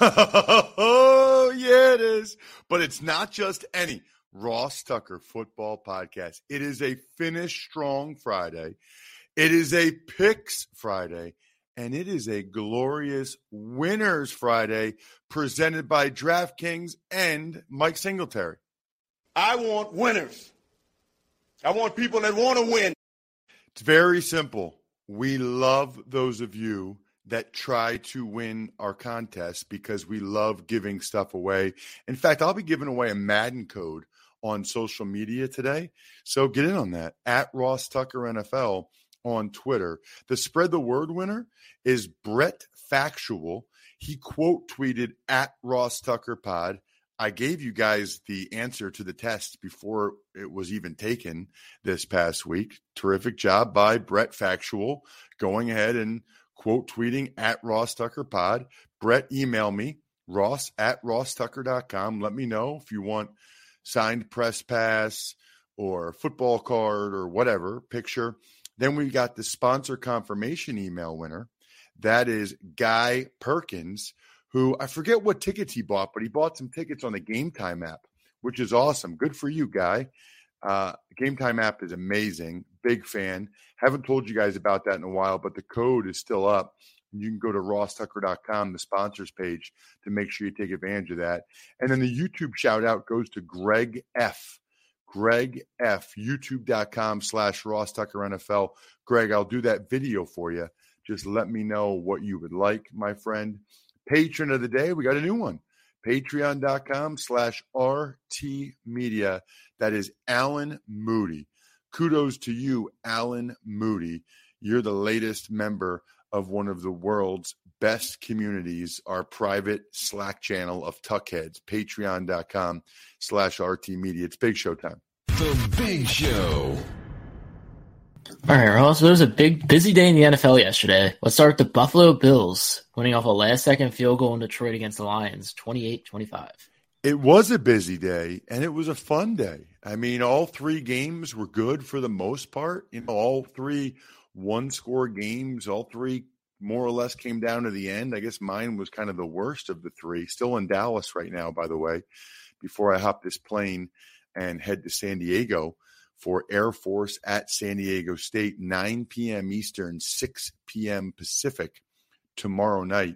Oh, yeah, it is. But it's not just any. Ross Tucker Football Podcast. It is a finish strong Friday. It is a picks Friday. And it is a glorious winners Friday presented by DraftKings and Mike Singletary. I want winners. I want people that want to win. It's very simple. We love those of you that try to win our contest because we love giving stuff away. In fact, I'll be giving away a Madden code on social media today. So get in on that at Ross Tucker NFL on Twitter. The spread the word winner is Brett Factual. He quote tweeted at Ross Tucker Pod. I gave you guys the answer to the test before it was even taken this past week. Terrific job by Brett Factual going ahead and quote tweeting at Ross Tucker Pod. Brett, email me, ross at rosstucker.com. Let me know if you want signed press pass or football card or whatever picture. Then we got the sponsor confirmation email winner. That is Guy Perkins, who I forget what tickets he bought, but he bought some tickets on the Game Time app, which is awesome. Good for you, Guy. Uh, Game Time app is amazing. Big fan. Haven't told you guys about that in a while, but the code is still up. You can go to rosstucker.com, the sponsors page, to make sure you take advantage of that. And then the YouTube shout out goes to Greg F. Greg F. YouTube.com slash Ross Tucker NFL. Greg, I'll do that video for you. Just let me know what you would like, my friend. Patron of the day, we got a new one. Patreon.com slash RT Media. That is Alan Moody. Kudos to you, Alan Moody. You're the latest member of one of the world's best communities, our private Slack channel of Tuckheads, patreon.com slash RT Media. It's big show time. The Big Show. All right, Ross. There was a big, busy day in the NFL yesterday. Let's start with the Buffalo Bills winning off a last second field goal in Detroit against the Lions, 28 25. It was a busy day and it was a fun day. I mean, all three games were good for the most part. You know, all three one score games. All three more or less came down to the end. I guess mine was kind of the worst of the three. Still in Dallas right now, by the way, before I hop this plane and head to San Diego for Air Force at San Diego State, 9 p.m. Eastern, 6 p.m. Pacific tomorrow night.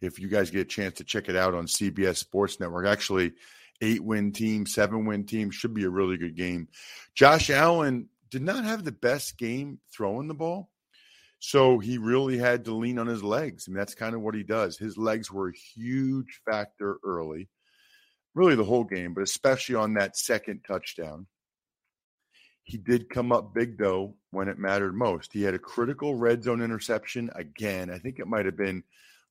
If you guys get a chance to check it out on CBS Sports Network, actually, eight win team, seven win team should be a really good game. Josh Allen did not have the best game throwing the ball. So he really had to lean on his legs. I mean, that's kind of what he does. His legs were a huge factor early, really the whole game, but especially on that second touchdown. He did come up big, though, when it mattered most. He had a critical red zone interception again. I think it might have been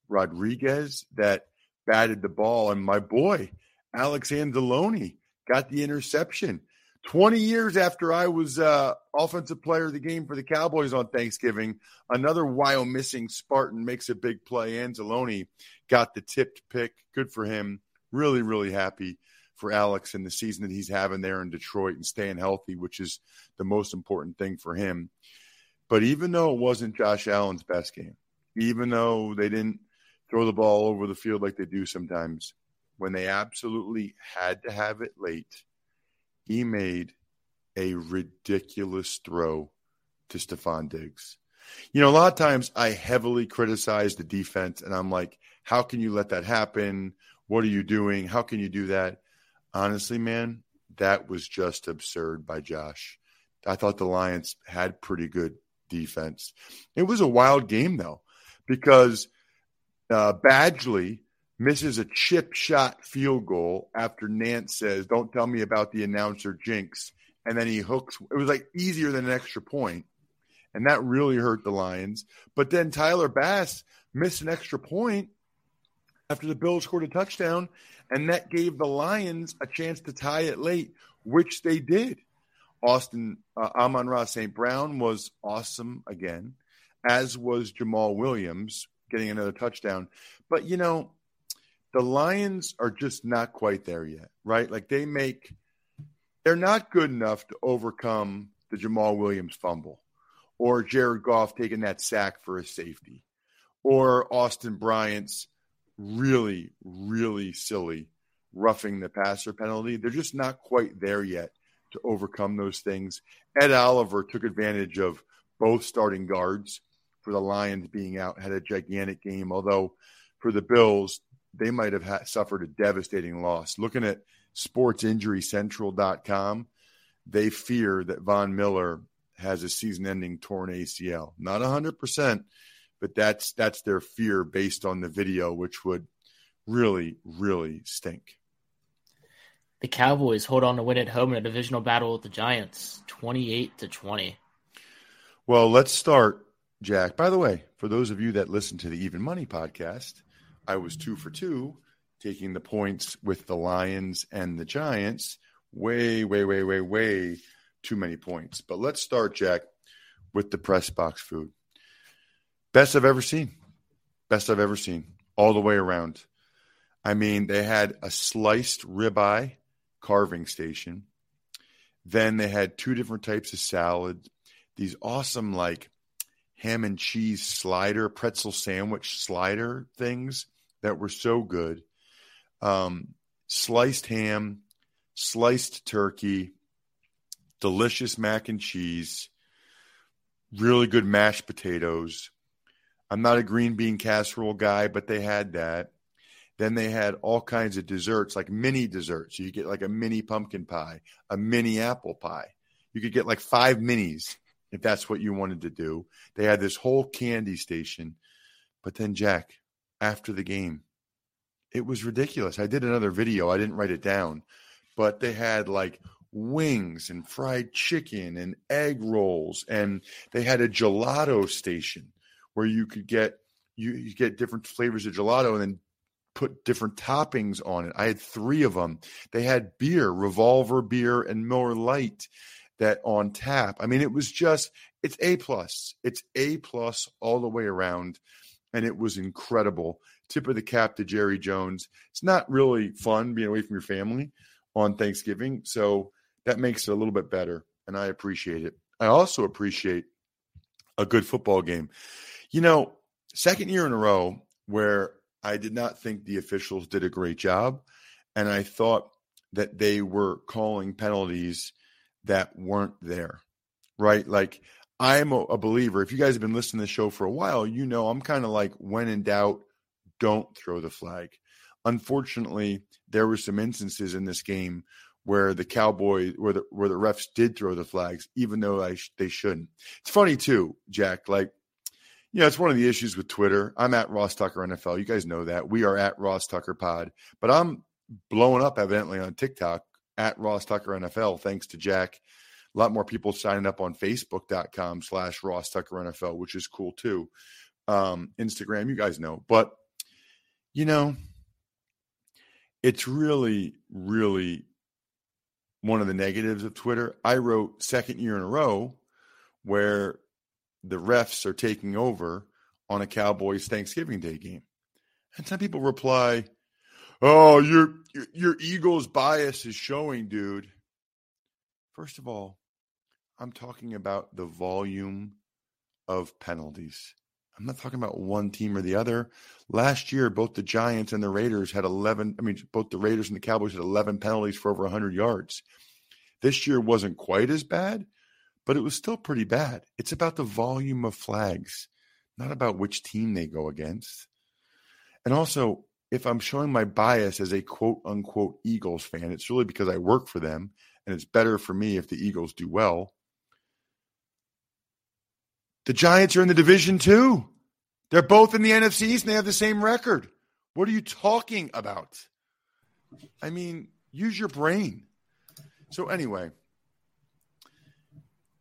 Rodriguez that batted the ball. And my boy, Alex Anzalone, got the interception. 20 years after I was uh, offensive player of the game for the Cowboys on Thanksgiving, another Wyomissing Spartan makes a big play. Anzalone got the tipped pick. Good for him. Really, really happy for Alex and the season that he's having there in Detroit and staying healthy, which is the most important thing for him. But even though it wasn't Josh Allen's best game, even though they didn't throw the ball over the field like they do sometimes, when they absolutely had to have it late, he made a ridiculous throw to Stefon Diggs. You know, a lot of times I heavily criticize the defense, and I'm like, how can you let that happen? What are you doing? How can you do that? Honestly, man, that was just absurd by Josh. I thought the Lions had pretty good defense. It was a wild game, though, because uh, Badgley misses a chip shot field goal after Nance says, Don't tell me about the announcer jinx. And then he hooks. It was like easier than an extra point, And that really hurt the Lions. But then Tyler Bass missed an extra point after the Bills scored a touchdown. And that gave the Lions a chance to tie it late, which they did. Austin uh, Amon-Ra St. Brown was awesome again, as was Jamaal Williams getting another touchdown. But, you know, the Lions are just not quite there yet, right? Like they make, they're not good enough to overcome the Jamaal Williams fumble or Jared Goff taking that sack for a safety or Austin Bryant's really, really silly roughing the passer penalty. They're just not quite there yet to overcome those things. Ed Oliver took advantage of both starting guards for the Lions being out, had a gigantic game, although for the Bills, they might have ha- suffered a devastating loss. Looking at sportsinjurycentral.com, they fear that Von Miller has a season-ending torn ACL. Not 100%, but that's that's their fear based on the video which would really really stink. The Cowboys hold on to win at home in a divisional battle with the Giants, 28 to 20. Well, let's start, Jack. By the way, for those of you that listen to the Even Money podcast, I was two for two, taking the points with the Lions and the Giants. Way, way, way, way, way too many points. But let's start, Jack, with the press box food. Best I've ever seen. Best I've ever seen all the way around. I mean, they had a sliced ribeye carving station. Then they had two different types of salad, these awesome, like ham and cheese slider, pretzel sandwich slider things that were so good. Um, sliced ham, sliced turkey, delicious mac and cheese, really good mashed potatoes. I'm not a green bean casserole guy, but they had that. Then they had all kinds of desserts, like mini desserts. You get like a mini pumpkin pie, a mini apple pie. You could get like five minis if that's what you wanted to do. They had this whole candy station. But then, Jack, after the game. It was ridiculous. I did another video. I didn't write it down, but they had like wings and fried chicken and egg rolls, and they had a gelato station where you could get you, you get different flavors of gelato and then put different toppings on it. I had three of them. They had beer, Revolver beer, and Miller Lite that on tap. I mean, it was just it's a plus. It's a plus all the way around and it was incredible. Tip of the cap to Jerry Jones. It's not really fun being away from your family on Thanksgiving, so that makes it a little bit better, and I appreciate it. I also appreciate a good football game. You know, second year in a row where I did not think the officials did a great job, and I thought that they were calling penalties that weren't there, right? Like I'm a, believer. If you guys have been listening to the show for a while, you know I'm kind of like when in doubt, don't throw the flag. Unfortunately, there were some instances in this game where the Cowboys, where the where the refs did throw the flags, even though sh- they shouldn't. It's funny too, Jack. Like, you know, it's one of the issues with Twitter. I'm at Ross Tucker NFL. You guys know that we are at Ross Tucker Pod, but I'm blowing up evidently on TikTok at Ross Tucker NFL, thanks to Jack a lot more people signing up on facebook.com slash Ross Tucker NFL, which is cool too. Um, Instagram, you guys know. But, you know, it's really, really one of the negatives of Twitter. I wrote second year in a row where the refs are taking over on a Cowboys Thanksgiving Day game. And some people reply, "Oh, your your Eagles bias is showing, dude." First of all, I'm talking about the volume of penalties. I'm not talking about one team or the other. Last year, both the Giants and the Raiders had 11. I mean, both the Raiders and the Cowboys had 11 penalties for over 100 yards. This year wasn't quite as bad, but it was still pretty bad. It's about the volume of flags, not about which team they go against. And also, if I'm showing my bias as a quote unquote Eagles fan, it's really because I work for them and it's better for me if the Eagles do well. The Giants are in the division too. They're both in the NFC East and they have the same record. What are you talking about? I mean, use your brain. So, anyway,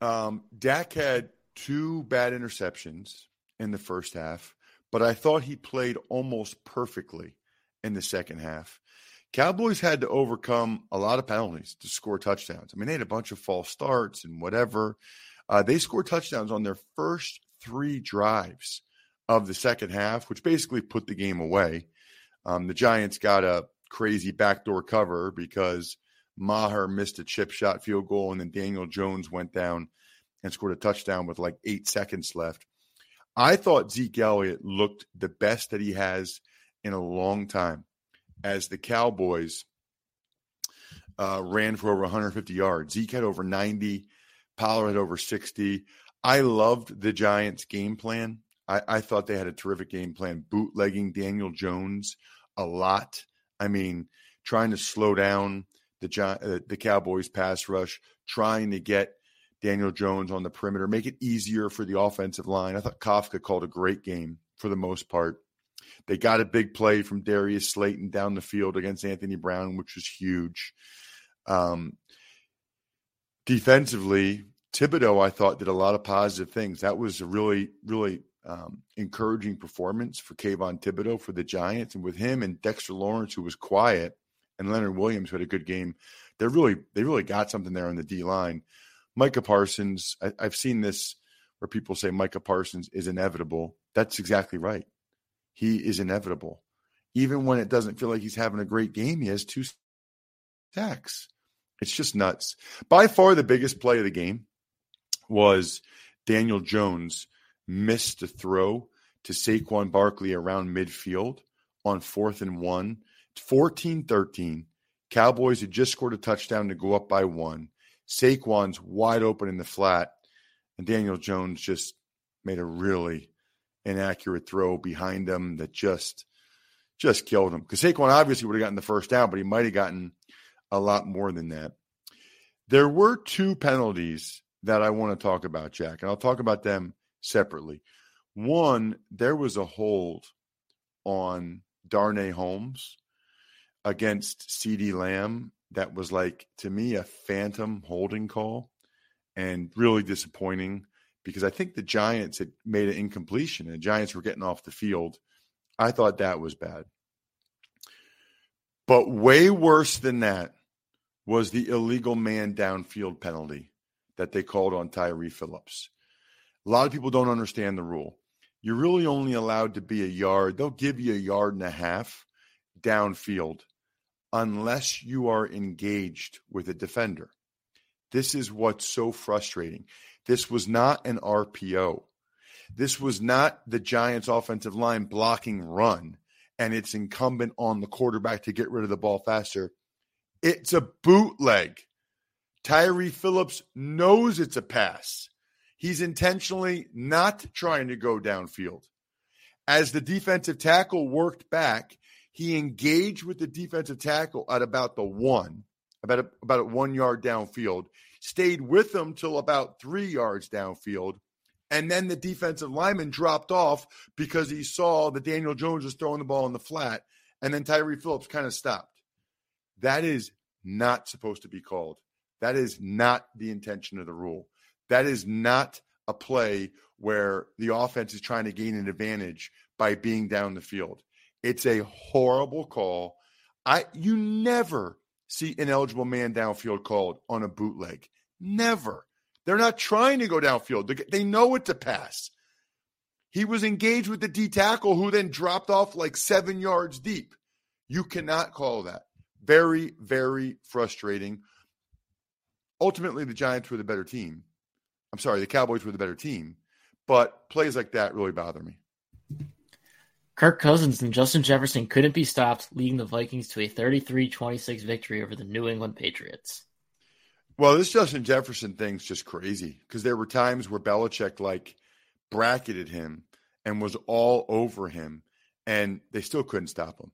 um, Dak had two bad interceptions in the first half, but I thought he played almost perfectly in the second half. Cowboys had to overcome a lot of penalties to score touchdowns. I mean, they had a bunch of false starts and whatever. Uh, they scored touchdowns on their first three drives of the second half, which basically put the game away. Um, the Giants got a crazy backdoor cover because Maher missed a chip shot field goal, and then Daniel Jones went down and scored a touchdown with like eight seconds left. I thought Zeke Elliott looked the best that he has in a long time as the Cowboys uh, ran for over 150 yards. Zeke had over 90, Pollard had over 60. I loved the Giants' game plan. I, I thought they had a terrific game plan, bootlegging Daniel Jones a lot. I mean, trying to slow down the uh, the Cowboys' pass rush, trying to get Daniel Jones on the perimeter, make it easier for the offensive line. I thought Kafka called a great game for the most part. They got a big play from Darius Slayton down the field against Anthony Brown, which was huge. Um, defensively, Thibodeaux, I thought, did a lot of positive things. That was a really, really um, encouraging performance for Kayvon Thibodeaux for the Giants, and with him and Dexter Lawrence, who was quiet, and Leonard Williams, who had a good game. They really, they really got something there on the D line. Micah Parsons, I, I've seen this where people say Micah Parsons is inevitable. That's exactly right. He is inevitable. Even when it doesn't feel like he's having a great game, he has two sacks. It's just nuts. By far, the biggest play of the game was Daniel Jones missed a throw to Saquon Barkley around midfield on fourth and one, 14 13. Cowboys had just scored a touchdown to go up by one. Saquon's wide open in the flat, and Daniel Jones just made a really inaccurate throw behind him that just just killed him. Because Saquon obviously would have gotten the first down, but he might have gotten a lot more than that. There were two penalties that I want to talk about, Jack, and I'll talk about them separately. One, there was a hold on Darnay Holmes against CeeDee Lamb that was like to me a phantom holding call and really disappointing because I think the Giants had made an incompletion and the Giants were getting off the field. I thought that was bad. But way worse than that was the illegal man downfield penalty that they called on Tyree Phillips. A lot of people don't understand the rule. You're really only allowed to be a yard. They'll give you a yard and a half downfield unless you are engaged with a defender. This is what's so frustrating. This was not an RPO. This was not the Giants' offensive line blocking run, and it's incumbent on the quarterback to get rid of the ball faster. It's a bootleg. Tyree Phillips knows it's a pass. He's intentionally not trying to go downfield. As the defensive tackle worked back, he engaged with the defensive tackle at about the one, about a, about a one yard downfield, stayed with them till about three yards downfield, and then the defensive lineman dropped off because he saw that Daniel Jones was throwing the ball in the flat, and then Tyree Phillips kind of stopped. That is not supposed to be called. That is not the intention of the rule. That is not a play where the offense is trying to gain an advantage by being down the field. It's a horrible call. I you never see an eligible man downfield called on a bootleg. Never. They're not trying to go downfield. They know it's to pass. He was engaged with the D tackle who then dropped off like seven yards deep. You cannot call that. Very, very frustrating. Ultimately, the Giants were the better team. I'm sorry, the Cowboys were the better team, but plays like that really bother me. Kirk Cousins and Justin Jefferson couldn't be stopped, leading the Vikings to a 33 26 victory over the New England Patriots. Well, this Justin Jefferson thing's just crazy because there were times where Belichick like bracketed him and was all over him, and they still couldn't stop him.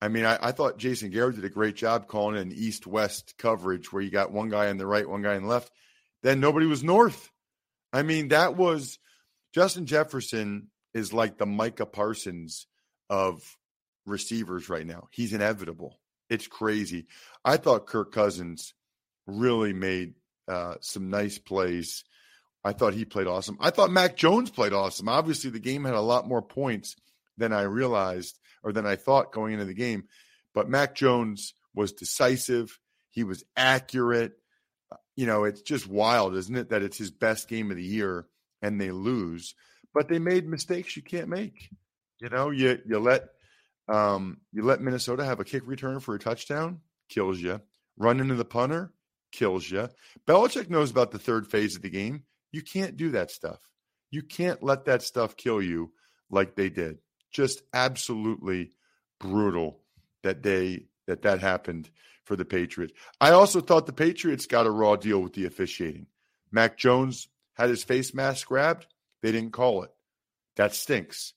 I mean, I, I thought Jason Garrett did a great job calling an east west coverage where you got one guy on the right, one guy on the left. Then nobody was north. I mean, that was Justin Jefferson is like the Micah Parsons of receivers right now. He's inevitable. It's crazy. I thought Kirk Cousins really made uh, some nice plays. I thought he played awesome. I thought Mac Jones played awesome. Obviously, the game had a lot more points than I realized or than I thought going into the game. But Mac Jones was decisive. He was accurate. Uh, you know, it's just wild, isn't it, that it's his best game of the year and they lose. But they made mistakes you can't make. You know, you you let um, you let Minnesota have a kick return for a touchdown, kills you. Run into the punter, kills you. Belichick knows about the third phase of the game. You can't do that stuff. You can't let that stuff kill you like they did. Just absolutely brutal that they that that happened for the Patriots. I also thought the Patriots got a raw deal with the officiating. Mac Jones had his face mask grabbed. They didn't call it. That stinks.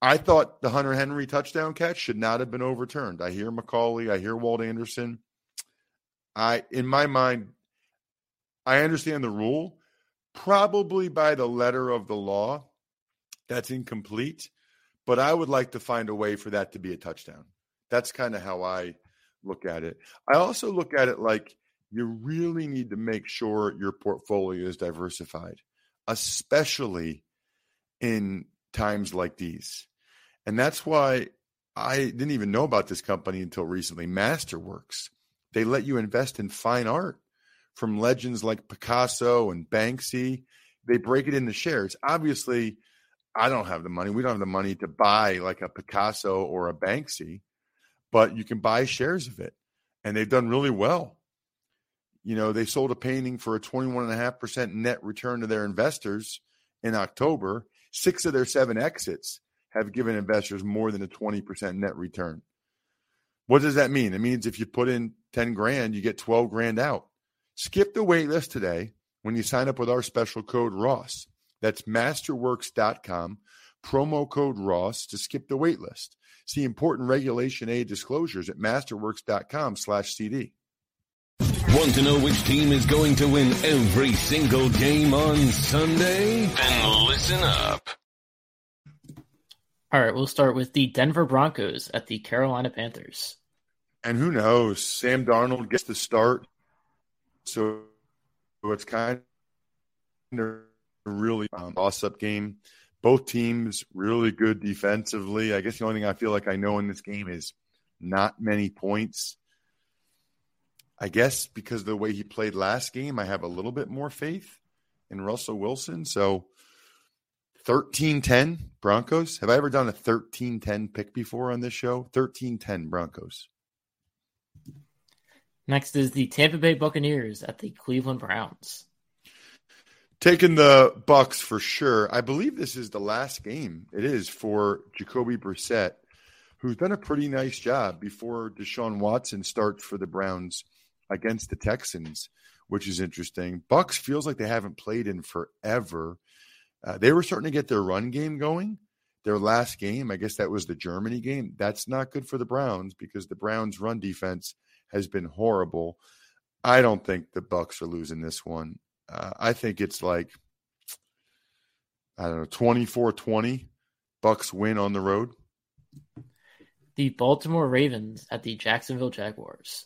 I thought the Hunter Henry touchdown catch should not have been overturned. I hear McAulay, I hear Walt Anderson. I, in my mind, I understand the rule. Probably by the letter of the law, that's incomplete. But I would like to find a way for that to be a touchdown. That's kind of how I look at it. I also look at it like you really need to make sure your portfolio is diversified, especially in times like these. And that's why I didn't even know about this company until recently, Masterworks. They let you invest in fine art from legends like Picasso and Banksy. They break it into shares. Obviously, I don't have the money. We don't have the money to buy like a Picasso or a Banksy, but you can buy shares of it. And they've done really well. You know, they sold a painting for a 21.5% net return to their investors in October. Six of their seven exits have given investors more than a 20% net return. What does that mean? It means if you put in 10 grand, you get 12 grand out. Skip the wait list today when you sign up with our special code Ross. That's masterworks.com, promo code Ross to skip the wait list. See important Regulation A disclosures at masterworks.com slash CD. Want to know which team is going to win every single game on Sunday? Then listen up. All right, we'll start with the Denver Broncos at the Carolina Panthers. And who knows? Sam Darnold gets the start. So it's kind of a really um, toss up game. Both teams really good defensively. I guess the only thing I feel like I know in this game is not many points. I guess because of the way he played last game, I have a little bit more faith in Russell Wilson. So 13 10 Broncos. Have I ever done a thirteen ten pick before on this show? Thirteen ten Broncos. Next is the Tampa Bay Buccaneers at the Cleveland Browns. Taking the Bucks for sure. I believe this is the last game. It is for Jacoby Brissett, who's done a pretty nice job before Deshaun Watson starts for the Browns against the Texans, which is interesting. Bucks feels like they haven't played in forever. Uh, they were starting to get their run game going. Their last game, I guess that was the Germany game. That's not good for the Browns because the Browns' run defense has been horrible. I don't think the Bucks are losing this one. Uh, I think it's like I don't know, 24-20. Bucks win on the road. The Baltimore Ravens at the Jacksonville Jaguars.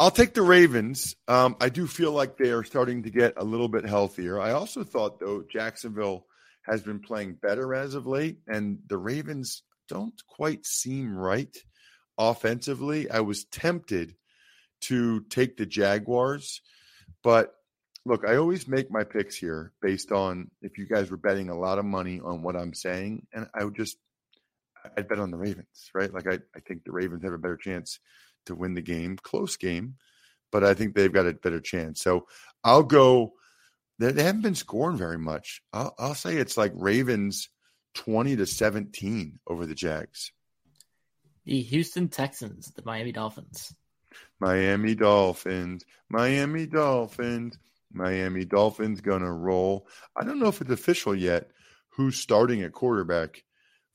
I'll take the Ravens. Um, I do feel like they are starting to get a little bit healthier. I also thought, though, Jacksonville has been playing better as of late, and the Ravens don't quite seem right offensively. I was tempted to take the Jaguars, but look, I always make my picks here based on if you guys were betting a lot of money on what I'm saying, and I would just I'd bet on the Ravens, right? Like I, I think the Ravens have a better chance to win the game, close game, but I think they've got a better chance. So I'll go they, they haven't been scoring very much. I'll, I'll say it's like Ravens 20 to 17 over the Jags. The Houston Texans, the Miami Dolphins. Miami Dolphins, Miami Dolphins, Miami Dolphins gonna roll. I don't know if it's official yet who's starting at quarterback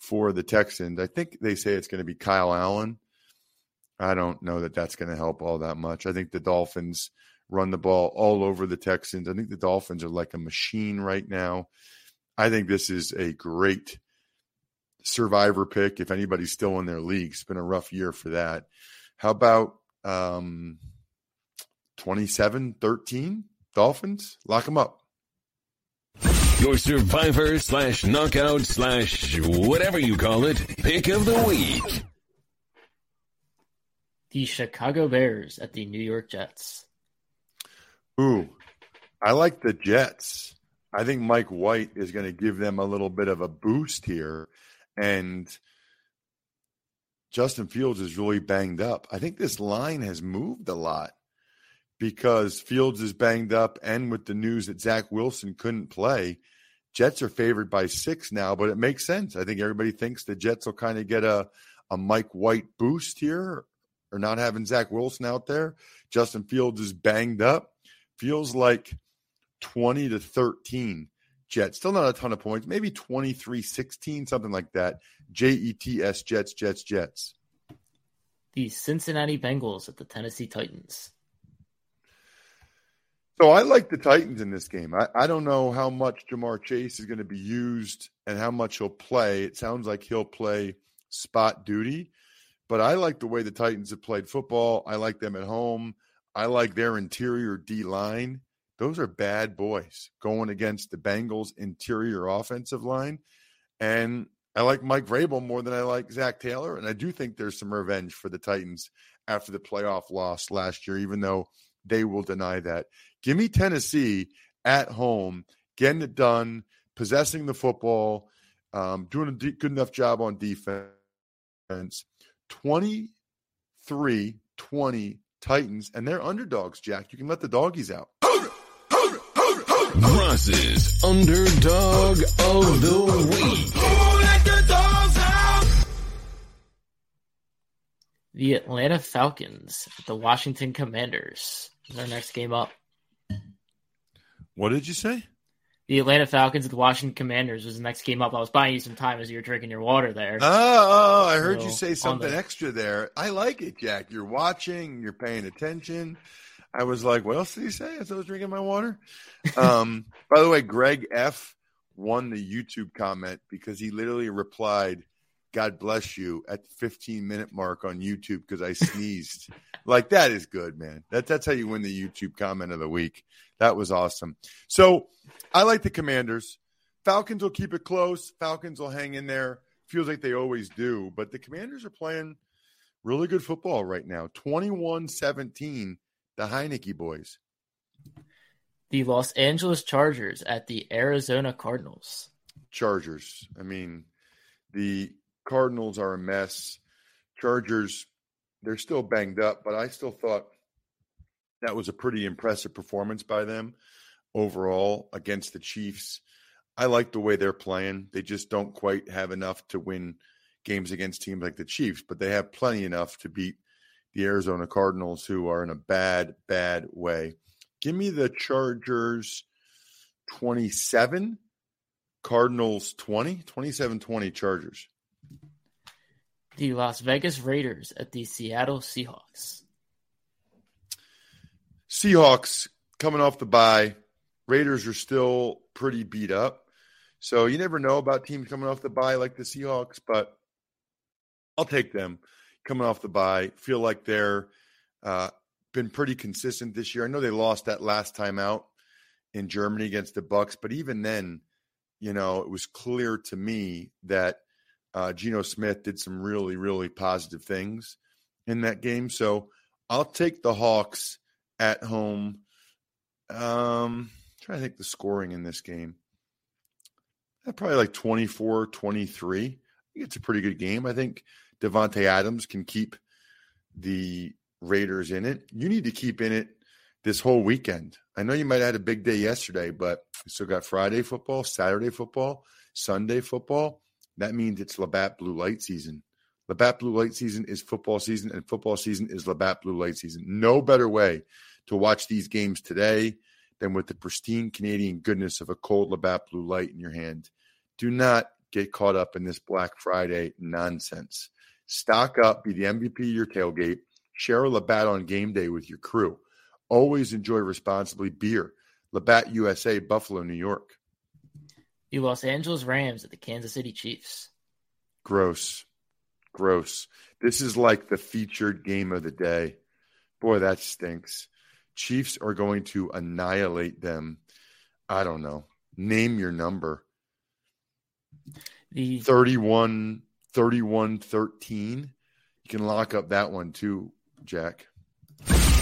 for the Texans. I think they say it's going to be Kyle Allen. I don't know that that's going to help all that much. I think the Dolphins run the ball all over the Texans. I think the Dolphins are like a machine right now. I think this is a great survivor pick if anybody's still in their league. It's been a rough year for that. How about um 27 13 Dolphins? Lock them up. Your survivor slash knockout slash whatever you call it pick of the week. The Chicago Bears at the New York Jets. Ooh, I like the Jets. I think Mike White is going to give them a little bit of a boost here. And Justin Fields is really banged up. I think this line has moved a lot because Fields is banged up, and with the news that Zach Wilson couldn't play, Jets are favored by six now. But it makes sense. I think everybody thinks the Jets will kind of get a a Mike White boost here, or not having Zach Wilson out there. Justin Fields is banged up. Feels like twenty to thirteen. Jets still not a ton of points, maybe 23-16, something like that. J E T S Jets Jets Jets. The Cincinnati Bengals at the Tennessee Titans. So I like the Titans in this game. I, I don't know how much Ja'Marr Chase is going to be used and how much he'll play. It sounds like he'll play spot duty, but I like the way the Titans have played football. I like them at home. I like their interior D line. Those are bad boys going against the Bengals' interior offensive line. And I like Mike Vrabel more than I like Zac Taylor. And I do think there's some revenge for the Titans after the playoff loss last year, even though they will deny that. Give me Tennessee at home, getting it done, possessing the football, um, doing a good enough job on defense. 23 20 Titans, and they're underdogs, Jack. You can let the doggies out. Ross's underdog of the week. The Atlanta Falcons at the Washington Commanders. Is Their next game up. What did you say? The Atlanta Falcons at the Washington Commanders was the next game up. I was buying you some time as you were drinking your water there. Oh, oh I heard So, you say something the- extra there. I like it, Jack. You're watching, you're paying attention. I was like, what else did he say as I was drinking my water? Um, by the way, Greg F won the YouTube comment because he literally replied, God bless you at the 15 minute mark on YouTube because I sneezed. like that is good, man. That, that's how you win the YouTube comment of the week. That was awesome. So I like the commanders. Falcons will keep it close. Falcons will hang in there. Feels like they always do. But the commanders are playing really good football right now. 21 17, the Heinicke boys. The Los Angeles Chargers at the Arizona Cardinals. Chargers. I mean, the Cardinals are a mess. Chargers, they're still banged up, but I still thought that was a pretty impressive performance by them overall against the Chiefs. I like the way they're playing. They just don't quite have enough to win games against teams like the Chiefs, but they have plenty enough to beat the Arizona Cardinals, who are in a bad, bad way. Give me the Chargers 27, Cardinals 20, 27 20 Chargers. The Las Vegas Raiders at the Seattle Seahawks. Seahawks coming off the bye. Raiders are still pretty beat up. So you never know about teams coming off the bye like the Seahawks, but I'll take them coming off the bye. Feel like they're uh, been pretty consistent this year. I know they lost that last time out in Germany against the Bucks, but even then, you know, it was clear to me that uh, Geno Smith did some really, really positive things in that game. So I'll take the Hawks at home. Um, trying to think the scoring in this game. Uh, Probably like 24 23. I think it's a pretty good game. I think Davante Adams can keep the Raiders in it. You need to keep in it this whole weekend. I know you might have had a big day yesterday, but we still got Friday football, Saturday football, Sunday football. That means it's Labatt Blue Light season. Labatt Blue Light season is football season, and football season is Labatt Blue Light season. No better way to watch these games today than with the pristine Canadian goodness of a cold Labatt Blue Light in your hand. Do not get caught up in this Black Friday nonsense. Stock up, be the MVP of your tailgate, share a Labatt on game day with your crew. Always enjoy responsibly beer. Labatt USA, Buffalo, New York. The Los Angeles Rams at the Kansas City Chiefs. Gross. Gross. This is like the featured game of the day. Boy, that stinks. Chiefs are going to annihilate them. I don't know. Name your number. The 31 31 13. You can lock up that one too, Jack.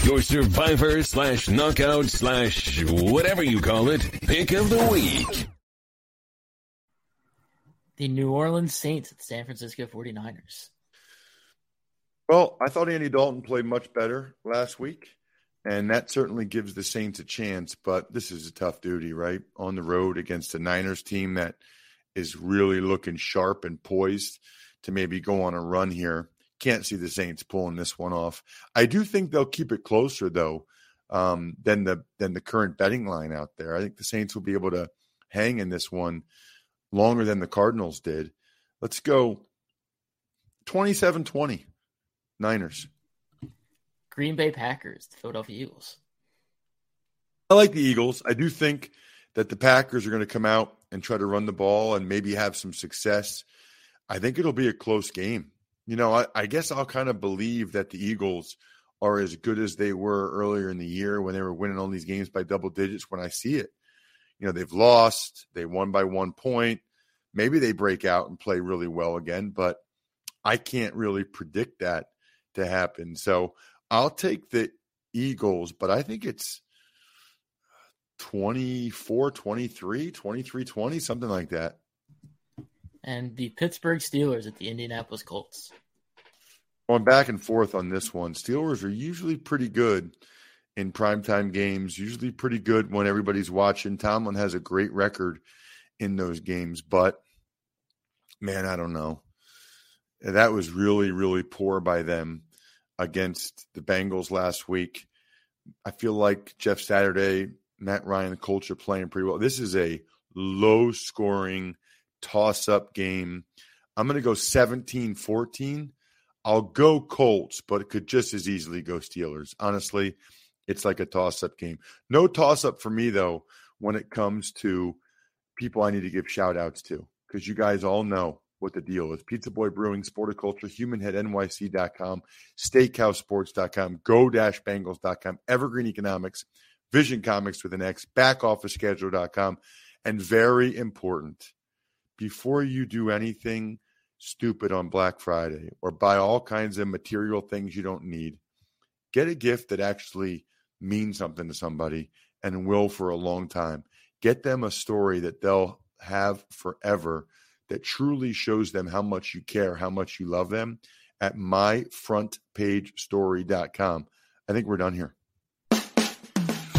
Your survivor slash knockout slash whatever you call it pick of the week. the New Orleans Saints at the San Francisco 49ers. Well, I thought Andy Dalton played much better last week, and that certainly gives the Saints a chance. But this is a tough duty, right? On the road against a Niners team that is really looking sharp and poised to maybe go on a run here. Can't see the Saints pulling this one off. I do think they'll keep it closer though um, than the than the current betting line out there. I think the Saints will be able to hang in this one longer than the Cardinals did. Let's go 27-20 Niners. Green Bay Packers, the Philadelphia Eagles. I like the Eagles. I do think that the Packers are going to come out and try to run the ball and maybe have some success. I think it'll be a close game. You know, I, I, guess I'll kind of believe that the Eagles are as good as they were earlier in the year when they were winning all these games by double digits when I see it. You know, they've lost, they won by one point. Maybe they break out and play really well again, but I can't really predict that to happen. So I'll take the Eagles, but I think it's 24 23, 23 20, something like that. And the Pittsburgh Steelers at the Indianapolis Colts. Going back and forth on this one. Steelers are usually pretty good in primetime games, usually pretty good when everybody's watching. Tomlin has a great record in those games, but man, I don't know. That was really, really poor by them against the Bengals last week. I feel like Jeff Saturday Matt Ryan, the Colts are playing pretty well. This is a low scoring toss up game. I'm going to go 17 14. I'll go Colts, but it could just as easily go Steelers. Honestly, it's like a toss up game. No toss up for me, though, when it comes to people I need to give shout outs to, because you guys all know what the deal is. Pizza Boy Brewing, Sporticulture, HumanHeadNYC.com, SteakhouseSports.com, Go-Bengals.com, Evergreen Economics, Vision Comics with an X, backofficeschedule.com. And very important, before you do anything stupid on Black Friday or buy all kinds of material things you don't need, get a gift that actually means something to somebody and will for a long time. Get them a story that they'll have forever that truly shows them how much you care, how much you love them at myfrontpagestory.com. I think we're done here.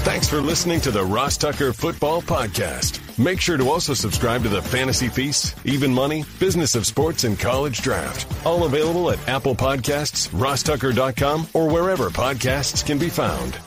Thanks for listening to the Ross Tucker Football Podcast. Make sure to also subscribe to the Fantasy Feast, Even Money, Business of Sports, and College Draft. All available at Apple Podcasts, rosstucker.com, or wherever podcasts can be found.